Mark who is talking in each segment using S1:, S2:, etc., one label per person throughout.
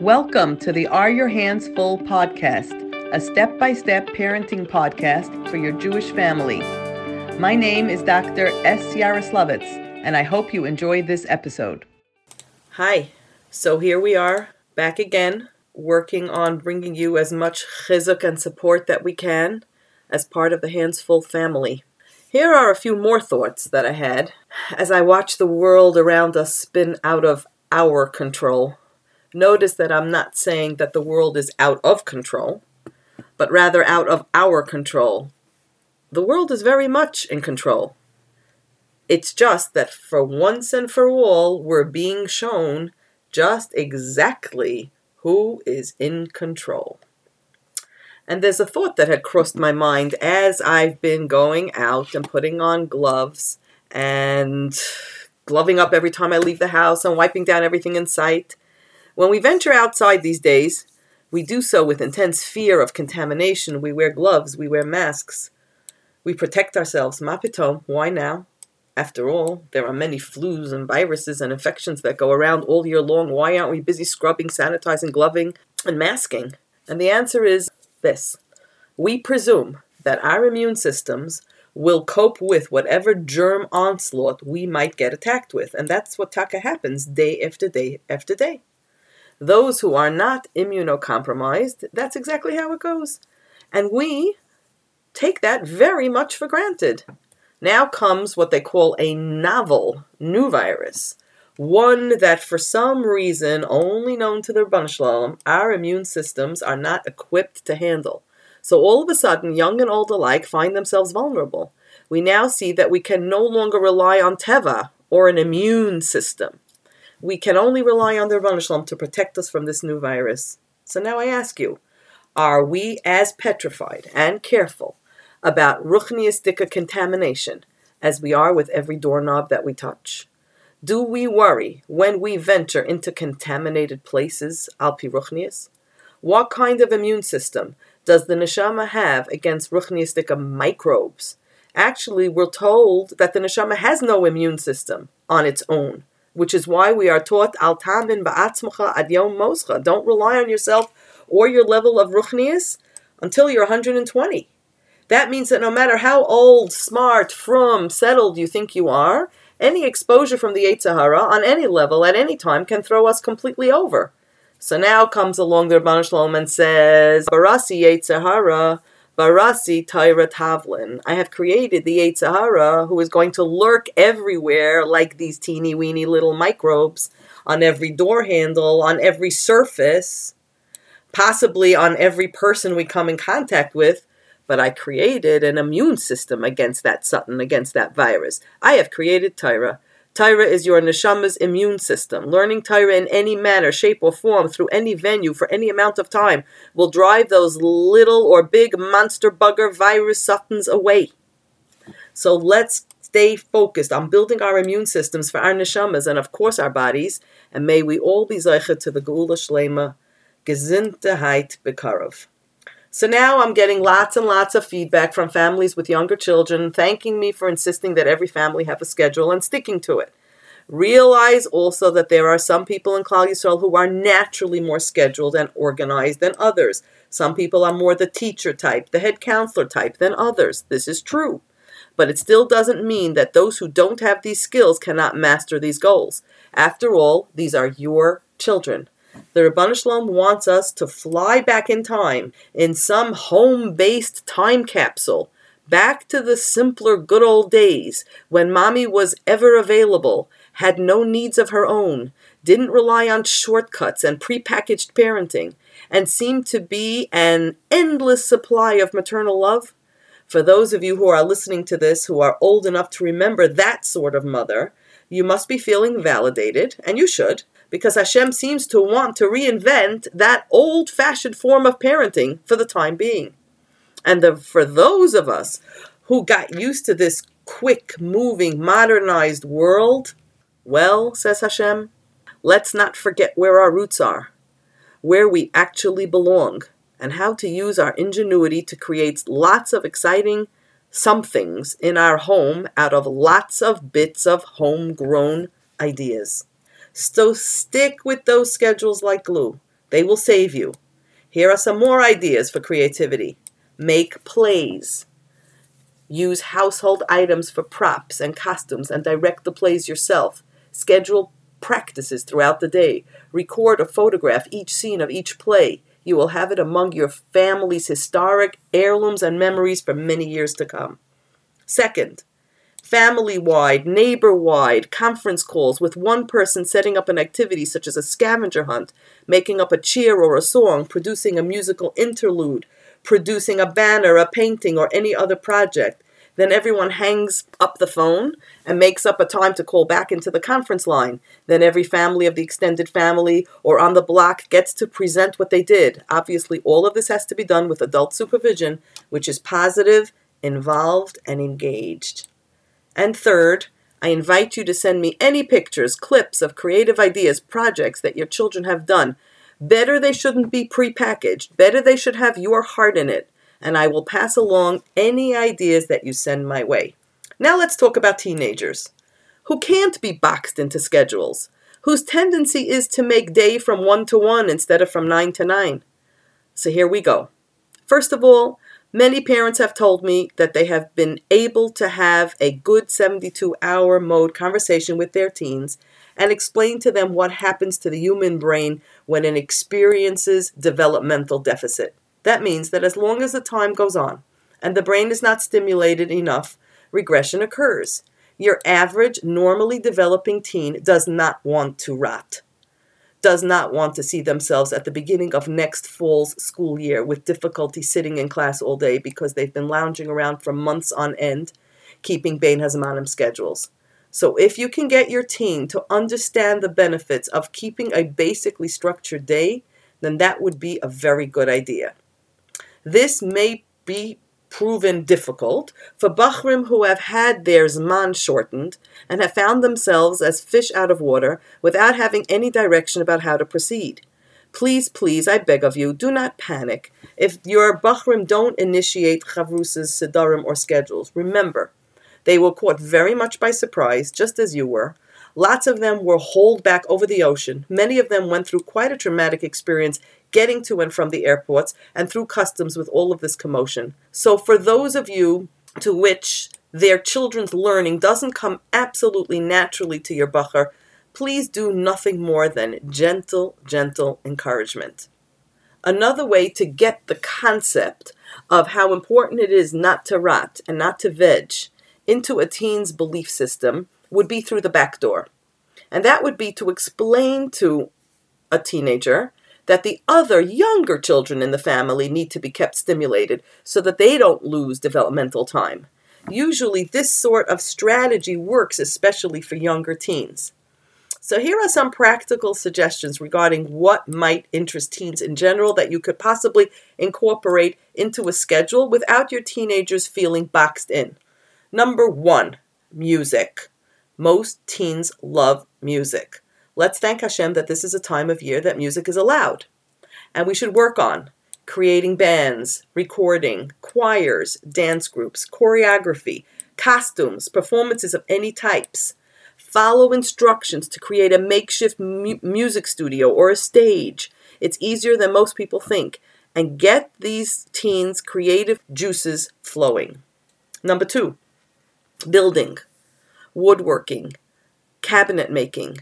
S1: Welcome to the Are Your Hands Full podcast, a step by step parenting podcast for your Jewish family. My name is Dr. S. Yaroslavitz, and I hope you enjoy this episode. Hi, so here we are back again, working on bringing you as much chizuk and support that we can as part of the Hands Full family. Here are a few more thoughts that I had as I watch the world around us spin out of our control. Notice that I'm not saying that the world is out of control, but rather out of our control. The world is very much in control. It's just that for once and for all, we're being shown just exactly who is in control. And there's a thought that had crossed my mind as I've been going out and putting on gloves and gloving up every time I leave the house and wiping down everything in sight. When we venture outside these days, we do so with intense fear of contamination. We wear gloves, we wear masks, we protect ourselves. Mapitom, why now? After all, there are many flus and viruses and infections that go around all year long. Why aren't we busy scrubbing, sanitizing, gloving, and masking? And the answer is this We presume that our immune systems will cope with whatever germ onslaught we might get attacked with. And that's what taka happens day after day after day. Those who are not immunocompromised, that's exactly how it goes. And we take that very much for granted. Now comes what they call a novel new virus, one that for some reason only known to the Rabban our immune systems are not equipped to handle. So all of a sudden, young and old alike find themselves vulnerable. We now see that we can no longer rely on Teva or an immune system. We can only rely on the Rabban to protect us from this new virus. So now I ask you, are we as petrified and careful about ruchniistika contamination as we are with every doorknob that we touch? Do we worry when we venture into contaminated places, alpi ruchnius? What kind of immune system does the neshama have against ruchniistika microbes? Actually, we're told that the neshama has no immune system on its own, which is why we are taught al tamin ba'atzmacha ad yom moscha. Don't rely on yourself or your level of ruchnius until you're 120. That means that no matter how old, smart, frum, settled you think you are, any exposure from the Yetzer Hara on any level at any time can throw us completely over. So now comes along the Rabban Shalom and says, Barasi Yetzer Hara, Barasi Torah Tavlin. I have created the Yetzer Hara who is going to lurk everywhere like these teeny weeny little microbes on every door handle, on every surface, possibly on every person we come in contact with but I created an immune system against that Sutton, against that virus. I have created Torah. Torah is your neshama's immune system. Learning Torah in any manner, shape, or form through any venue for any amount of time will drive those little or big monster bugger virus Suttons away. So let's stay focused on building our immune systems for our neshamas and, of course, our bodies. And may we all be zeicha to the Geula Shlema, Gesundheit Bekarov. So now I'm getting lots and lots of feedback from families with younger children thanking me for insisting that every family have a schedule and sticking to it. Realize also that there are some people in Klal Yisrael who are naturally more scheduled and organized than others. Some people are more the teacher type, the head counselor type than others. This is true. But it still doesn't mean that those who don't have these skills cannot master these goals. After all, these are your children. The Rabban Shalom wants us to fly back in time in some home based time capsule back to the simpler good old days when mommy was ever available, had no needs of her own, didn't rely on shortcuts and prepackaged parenting, and seemed to be an endless supply of maternal love. For those of you who are listening to this who are old enough to remember that sort of mother, you must be feeling validated, and you should, because Hashem seems to want to reinvent that old fashioned form of parenting for the time being. And the, for those of us who got used to this quick moving, modernized world, well, says Hashem, let's not forget where our roots are, where we actually belong, and how to use our ingenuity to create lots of exciting somethings in our home out of lots of bits of homegrown ideas. So stick with those schedules like glue. They will save you. Here are some more ideas for creativity. Make plays. Use household items for props and costumes and direct the plays yourself. Schedule practices throughout the day. Record or photograph each scene of each play. You will have it among your family's historic heirlooms and memories for many years to come. Second, family wide, neighbor wide conference calls with one person setting up an activity such as a scavenger hunt, making up a cheer or a song, producing a musical interlude, producing a banner, a painting, or any other project. Then everyone hangs up the phone and makes up a time to call back into the conference line. Then every family of the extended family or on the block gets to present what they did. Obviously, all of this has to be done with adult supervision, which is positive, involved, and engaged. And third, I invite you to send me any pictures, clips of creative ideas, projects that your children have done. Better they shouldn't be prepackaged. Better they should have your heart in it. And I will pass along any ideas that you send my way. Now let's talk about teenagers who can't be boxed into schedules, whose tendency is to make day from 1 to 1 instead of from 9 to 9. So here we go. First of all, Many parents have told me that they have been able to have a good 72 hour mode conversation with their teens and explain to them what happens to the human brain when it experiences developmental deficit. That means that as long as the time goes on and the brain is not stimulated enough, regression occurs. Your average, normally developing teen does not want to rot does not want to see themselves at the beginning of next fall's school year with difficulty sitting in class all day because they've been lounging around for months on end, keeping Bein Hazmanim schedules. So if you can get your teen to understand the benefits of keeping a basically structured day, then that would be a very good idea. This may be proven difficult for Bachrim who have had their Zman shortened and have found themselves as fish out of water without having any direction about how to proceed. Please, please, I beg of you, do not panic if your Bachrim don't initiate Chavrus's Sidarim or schedules. Remember, they were caught very much by surprise, just as you were. Lots of them were hauled back over the ocean. Many of them went through quite a traumatic experience getting to and from the airports and through customs with all of this commotion. So, for those of you to which their children's learning doesn't come absolutely naturally to your bacher, please do nothing more than gentle, gentle encouragement. Another way to get the concept of how important it is not to rot and not to veg into a teen's belief system would be through the back door. And that would be to explain to a teenager that the other younger children in the family need to be kept stimulated so that they don't lose developmental time. Usually, this sort of strategy works especially for younger teens. So, here are some practical suggestions regarding what might interest teens in general that you could possibly incorporate into a schedule without your teenagers feeling boxed in. Number one, music. Most teens love music. Let's thank Hashem that this is a time of year that music is allowed. And we should work on creating bands, recording, choirs, dance groups, choreography, costumes, performances of any types. Follow instructions to create a makeshift mu- music studio or a stage. It's easier than most people think. And get these teens' creative juices flowing. Number two, building, woodworking, cabinet making,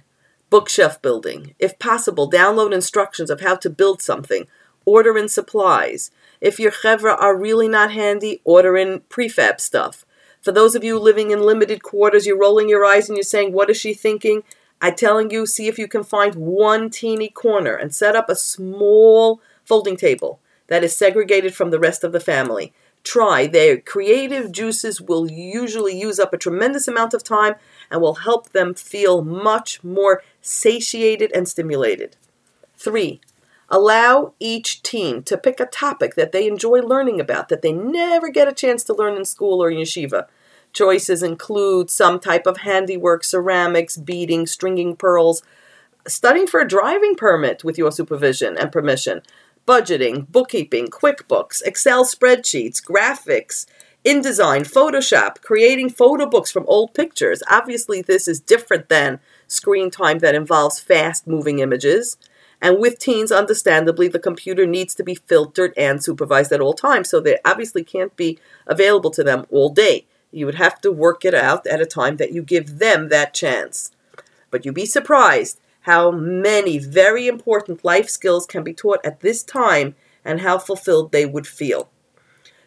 S1: bookshelf building. If possible, download instructions of how to build something. Order in supplies. If your chevra are really not handy, order in prefab stuff. For those of you living in limited quarters, you're rolling your eyes and you're saying, What is she thinking? I'm telling you, see if you can find one teeny corner and set up a small folding table that is segregated from the rest of the family try. Their creative juices will usually use up a tremendous amount of time and will help them feel much more satiated and stimulated. Three, allow each team to pick a topic that they enjoy learning about that they never get a chance to learn in school or in yeshiva. Choices include some type of handiwork, ceramics, beading, stringing pearls, studying for a driving permit with your supervision and permission, budgeting, bookkeeping, QuickBooks, Excel spreadsheets, graphics, InDesign, Photoshop, creating photo books from old pictures. Obviously, this is different than screen time that involves fast moving images. And with teens, understandably, the computer needs to be filtered and supervised at all times, so they obviously can't be available to them all day. You would have to work it out at a time that you give them that chance. But you'd be surprised how many very important life skills can be taught at this time and how fulfilled they would feel.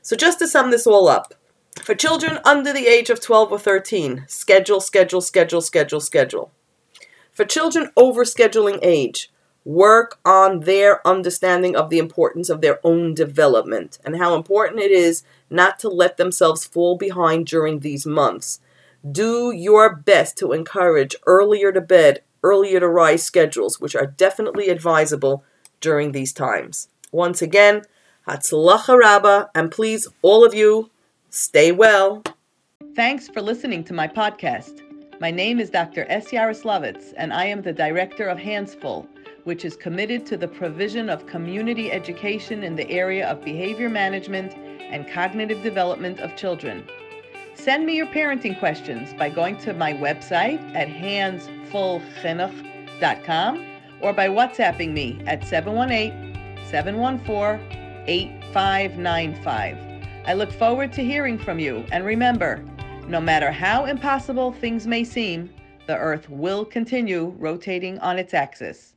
S1: So, just to sum this all up, for children under the age of 12 or 13, schedule, schedule, schedule, schedule, schedule. For children over scheduling age, work on their understanding of the importance of their own development and how important it is not to let themselves fall behind during these months. Do your best to encourage earlier to bed, earlier to rise schedules, which are definitely advisable during these times. Once again, Hatzlacha Rabba, and please, all of you, stay well.
S2: Thanks for listening to my podcast. My name is Dr. S. Yaroslavitz, and I am the director of Handsful, which is committed to the provision of community education in the area of behavior management and cognitive development of children. Send me your parenting questions by going to my website at handsfulchinuch.com or by WhatsApping me at 718 714 8595. I look forward to hearing from you, and remember no matter how impossible things may seem, the Earth will continue rotating on its axis.